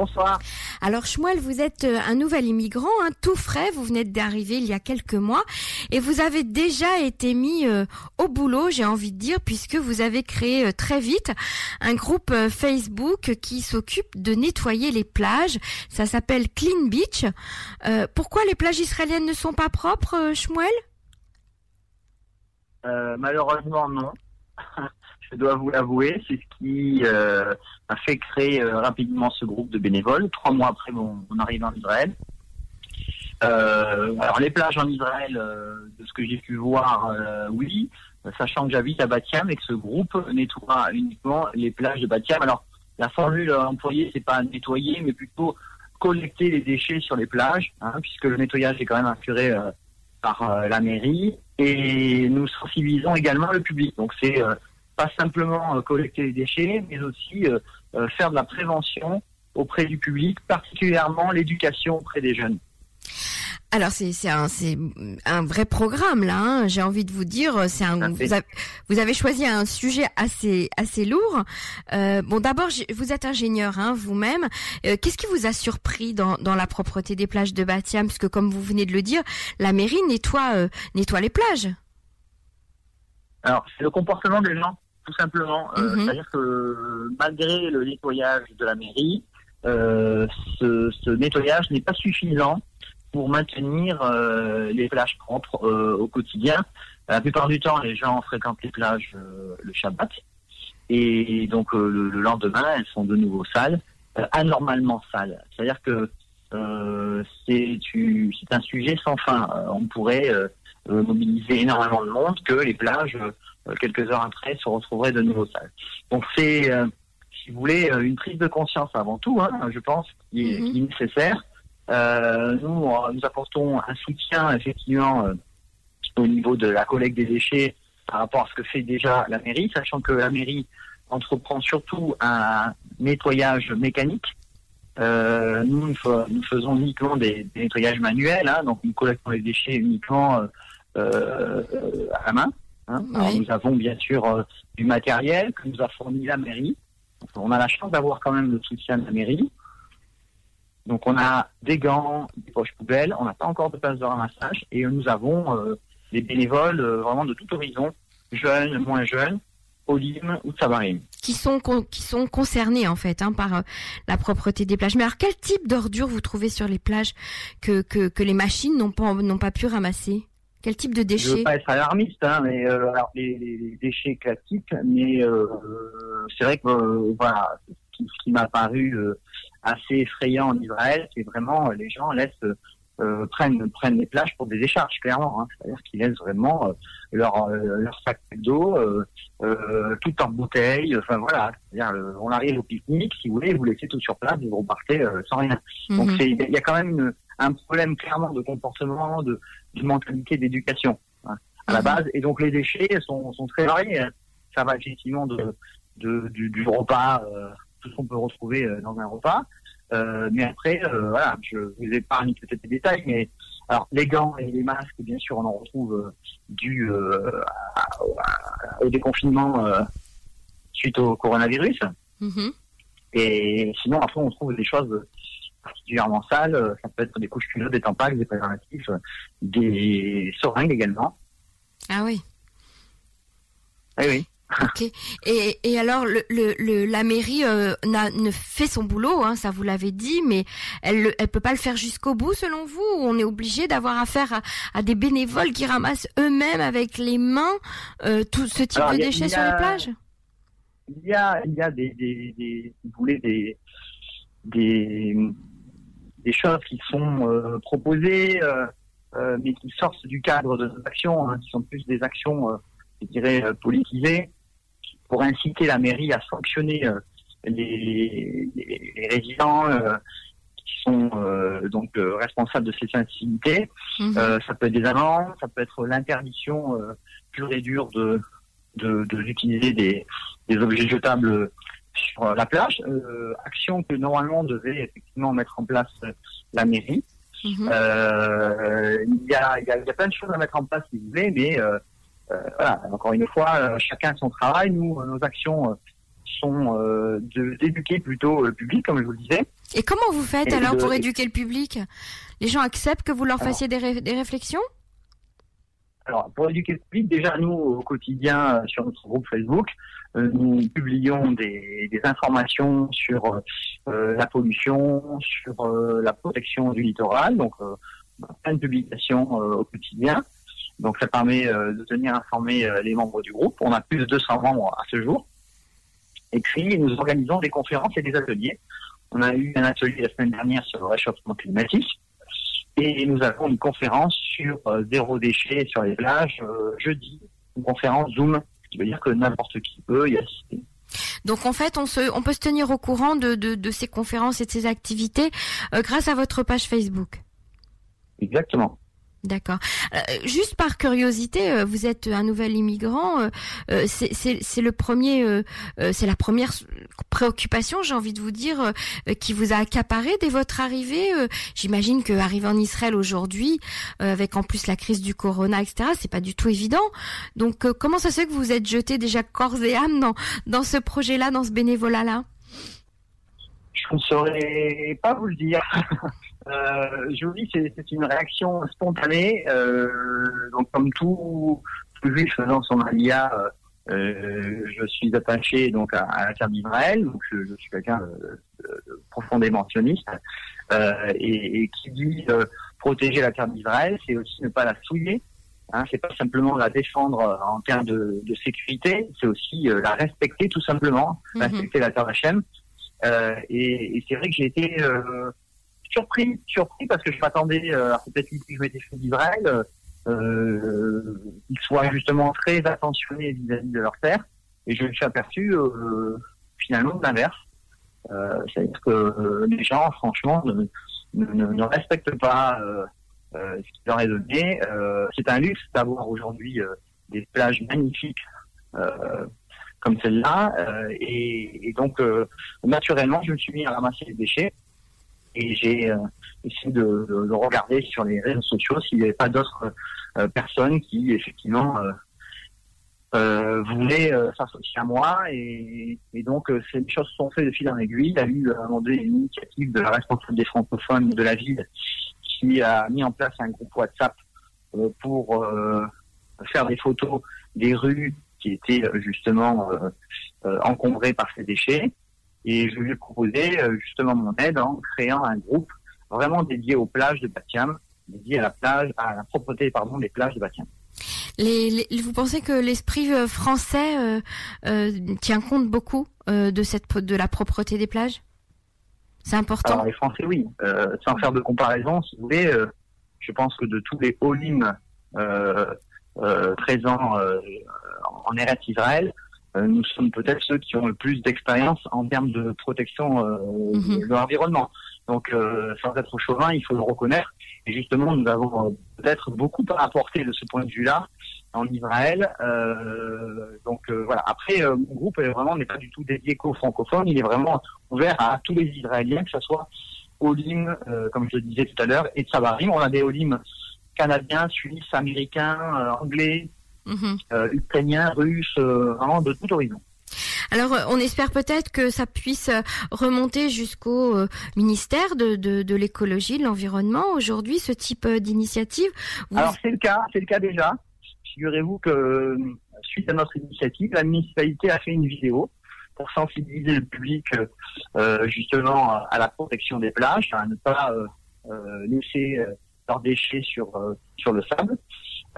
Bonsoir. Alors Shmuel, vous êtes euh, un nouvel immigrant, un tout frais, vous venez d'arriver il y a quelques mois et vous avez déjà été mis euh, au boulot, j'ai envie de dire, puisque vous avez créé euh, très vite un groupe Facebook qui s'occupe de nettoyer les plages. Ça s'appelle Clean Beach. pourquoi les plages israéliennes ne sont pas propres, Shmuel Malheureusement non. je dois vous l'avouer, c'est ce qui euh, a fait créer euh, rapidement ce groupe de bénévoles, trois mois après mon, arrivée en Israël. Euh, alors les plages en Israël, de ce que j'ai pu voir, oui, sachant que j'habite à Batiam et que ce groupe nettoie uniquement les plages de Batiam. Alors la formule employée, c'est pas nettoyer, mais plutôt collecter les déchets sur les plages, hein, puisque le nettoyage est quand même assuré par la mairie. Et nous sensibilisons également le public. Donc c'est pas simplement euh, collecter les déchets, mais aussi euh, euh, faire de la prévention auprès du public, particulièrement l'éducation auprès des jeunes. Alors c'est c'est un c'est un vrai programme là. Hein. J'ai envie de vous dire, c'est un vous avez, vous avez, choisi un sujet assez assez lourd. bon d'abord vous êtes ingénieur hein, vous-même. Qu'est-ce qui vous a surpris dans dans la propreté des plages de Batiam? Parce que comme vous venez de le dire, la mairie nettoie nettoie les plages. Alors c'est le comportement des gens tout simplement. Euh, mhm. C'est-à-dire que malgré le nettoyage de la mairie, euh, ce, nettoyage n'est pas suffisant pour maintenir euh, les plages propres au quotidien. La plupart du temps, les gens fréquentent les plages le Shabbat. Et donc le, lendemain, elles sont de nouveau sales, anormalement sales. C'est-à-dire que c'est un sujet sans fin. on pourrait mobiliser énormément de monde que les plages euh, quelques heures après, se retrouverait de nouveau sale. Donc c'est, euh, si vous voulez, euh, une prise de conscience avant tout, hein, je pense, qui est, mhm. nécessaire. nous, nous apportons un soutien effectivement au niveau de la collecte des déchets par rapport à ce que fait déjà la mairie, sachant que la mairie entreprend surtout un nettoyage mécanique. nous, nous faisons uniquement des, nettoyages manuels, hein, donc nous collectons les déchets uniquement à la main. Hein. nous avons bien sûr euh, du matériel que nous a fourni la mairie. On a la chance d'avoir quand même le soutien de la mairie. Donc on a des gants, des poches poubelles, on n'a pas encore de place de ramassage et nous avons euh, des bénévoles euh, vraiment de tout horizon, jeunes, moins jeunes, Olim ou Savarim. Qui sont, qui sont concernés en fait hein, par la propreté des plages. Mais alors quel type d'ordures vous trouvez sur les plages que, que, que les machines n'ont pas, n'ont pas pu ramasser? Quel type de déchets Je ne veux pas être alarmiste, hein, mais euh, alors, les, déchets classiques, mais euh, c'est vrai que euh, voilà, ce qui, m'a paru assez effrayant en Israël, c'est vraiment les gens laissent prennent prennent les plages pour des décharges clairement, hein, c'est-à-dire qu'ils laissent vraiment leur leur sac d'eau, tout en bouteille, enfin voilà, c'est-à-dire on arrive au pique-nique, si vous voulez, vous laissez tout sur place, vous repartez sans rien. Donc mhm. il y a quand même une un problème clairement de comportement, de, mentalité, d'éducation hein, à la mhm. base. Et donc les déchets sont, très variés. Hein. Ça va effectivement de, du, repas, euh, tout ce qu'on peut retrouver euh, dans un repas. Euh, mais après, voilà, je vous épargne peut-être les détails, mais alors les gants et les masques, bien sûr, on en retrouve dû au déconfinement suite au coronavirus. Mhm. Et sinon, après, on trouve des choses particulièrement sales. Euh, ça peut être des couches culottes, des tampacs, des préservatifs, euh, des seringues également. Ah oui. Oui, oui. Ok. Et, et alors, le, le, la mairie euh, ne fait son boulot, hein, ça vous l'avez dit, mais elle elle peut pas le faire jusqu'au bout, selon vous ou On est obligé d'avoir affaire à, des bénévoles qui ramassent eux-mêmes avec les mains tout ce type de déchets sur les plages? Il y a, il y a des, des, des, vous voulez, des, des, des choses qui sont euh, proposées, euh, euh, mais qui sortent du cadre de nos actions, hein, qui sont plus des actions, je dirais, politisées, pour inciter la mairie à sanctionner les, les, résidents qui sont donc responsables de ces activités. Mhm. ça peut être des amendes, ça peut être l'interdiction pure et dure de d'utiliser des, des objets jetables sur la plage, euh, action que normalement devait effectivement mettre en place la mairie. Mhm. Euh, il y, a, y, a, y, a, plein de choses à mettre en place si vous voulez, mais euh, voilà, encore une fois, chacun son travail. Nous, nos actions sont d'éduquer plutôt le public, comme je vous le disais. Et comment vous faites alors pour éduquer le public? Les gens acceptent que vous leur fassiez des, des réflexions? Alors, pour éduquer le public, déjà, nous, au quotidien, euh, sur notre groupe Facebook, euh, nous publions des, informations sur euh, la pollution, sur la protection du littoral, donc plein de publications au quotidien. Donc, ça permet de tenir informés les membres du groupe. On a plus de 200 membres à ce jour. Et puis, nous organisons des conférences et des ateliers. On a eu un atelier la semaine dernière sur le réchauffement climatique. Et nous avons une conférence sur euh, zéro déchet sur les plages euh, jeudi, une conférence Zoom, ce qui veut dire que n'importe qui peut y assister. Donc en fait, on, se, on peut se tenir au courant de, de, de ces conférences et de ces activités euh, grâce à votre page Facebook. Exactement. D'accord. Euh, juste par curiosité, euh, vous êtes un nouvel immigrant. Euh, c'est la première préoccupation, j'ai envie de vous dire, qui vous a accaparé dès votre arrivée. J'imagine que arriver en Israël aujourd'hui, avec en plus la crise du corona, etc., c'est pas du tout évident. Donc, comment ça se fait que vous êtes jeté déjà corps et âme dans dans ce projet-là, dans ce bénévolat-là? Je ne saurais pas vous le dire. Euh, je vous dis, c'est une réaction spontanée. Euh, donc, comme tout, tout juif faisant son alia, euh, je suis attaché donc à, la terre d'Israël. Donc, je, je suis quelqu'un de, profondément sioniste. Et, et, qui dit protéger la terre d'Israël, c'est aussi ne pas la souiller. Hein, c'est pas simplement la défendre en termes de, de sécurité, c'est aussi la respecter tout simplement, mhm. respecter la terre d'Hachem. Euh, et, et c'est vrai que j'ai été euh, surpris, surpris parce que je m'attendais euh, à peut-être que je m'étais fait d'Israël, euh, euh, qu'ils soient justement très attentionnés vis-à-vis de leur terre. Et je me suis aperçu euh, finalement de l'inverse. Euh, C'est-à-dire que les gens, franchement, ne, ne, respectent pas ce qui leur est donné. C'est un luxe d'avoir aujourd'hui des plages magnifiques comme celle-là. Et, donc, naturellement, je me suis mis à ramasser les déchets et j'ai euh, essayé de, de, regarder sur les réseaux sociaux s'il n'y avait pas d'autres euh, personnes qui effectivement euh, euh voulaient s'associer à moi et, et donc ces choses se sont faites de fil en aiguille. Il y a eu un moment donné une initiative de la responsable des francophones de la ville qui a mis en place un groupe WhatsApp pour faire des photos des rues qui étaient justement encombrées par ces déchets. Et je lui ai proposé euh, justement mon aide en créant un groupe vraiment dédié aux plages de Batiam, dédié à la plage, à la propreté pardon des plages de Batiam. Les, vous pensez que l'esprit euh, français euh, euh, tient compte beaucoup euh, de cette de la propreté des plages? C'est important? Alors les Français, oui. Sans faire de comparaison, si vous voulez, je pense que de tous les Olim présents en Eretz Israël, nous sommes peut-être ceux qui ont le plus d'expérience en termes de protection euh, mhm. de l'environnement. Donc, euh, sans être chauvin, il faut le reconnaître. Et justement, nous avons euh, peut-être beaucoup à apporter de ce point de vue-là en Israël. Euh, donc voilà. Après, mon groupe est vraiment n'est pas du tout dédié qu'aux francophones. Il est vraiment ouvert à tous les Israéliens, que ce soit Olim, comme je le disais tout à l'heure, et Tsabarim. On a des Olim canadiens, suisses, américains, anglais, Euh, ukrainiens, russes, euh, vraiment de tout horizon. Alors, euh, on espère peut-être que ça puisse remonter jusqu'au ministère de, de, de l'écologie, de l'environnement. Aujourd'hui, ce type d'initiative. Alors, c'est le cas, c'est le cas déjà. Figurez-vous que suite à notre initiative, la municipalité a fait une vidéo pour sensibiliser le public euh, justement à la protection des plages, à ne pas euh, laisser leurs déchets sur sur le sable.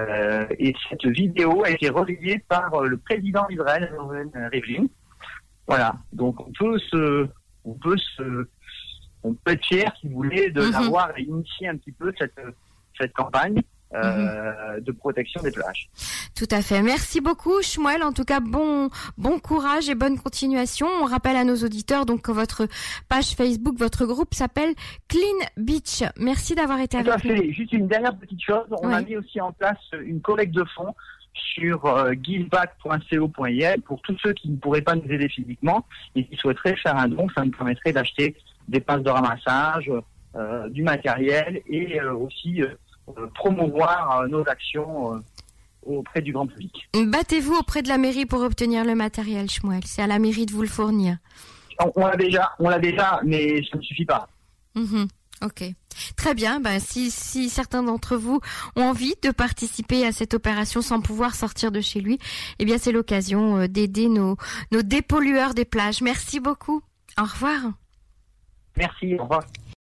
Euh, et cette vidéo a été relayée par euh, le président d'Israël, Rivlin. Voilà. Donc on peut se, on peut se, on peut être fier, si vous voulez, de mm initié un petit peu cette, cette campagne. Euh, de protection des plages. Tout à fait. Merci beaucoup, Shmuel. En tout cas, bon, bon courage et bonne continuation. On rappelle à nos auditeurs donc que votre page Facebook, votre groupe s'appelle Clean Beach. Merci d'avoir été avec nous. Juste une dernière petite chose. On a mis aussi en place une collecte de fonds sur euh, pour tous ceux qui ne pourraient pas nous aider physiquement et qui souhaiteraient faire un don. Ça nous permettrait d'acheter des passes de ramassage, euh, du matériel et euh, aussi promouvoir euh, nos actions euh, auprès du grand public. Battez-vous auprès de la mairie pour obtenir le matériel, Shmuel. C'est à la mairie de vous le fournir. on, l'a déjà, on l'a déjà, mais ça ne suffit pas. Mhm. Ok. Très bien. Ben, si, si certains d'entre vous ont envie de participer à cette opération sans pouvoir sortir de chez lui, eh bien, c'est l'occasion euh, d'aider nos, nos dépollueurs des plages. Merci beaucoup. Au revoir. Merci. Au revoir.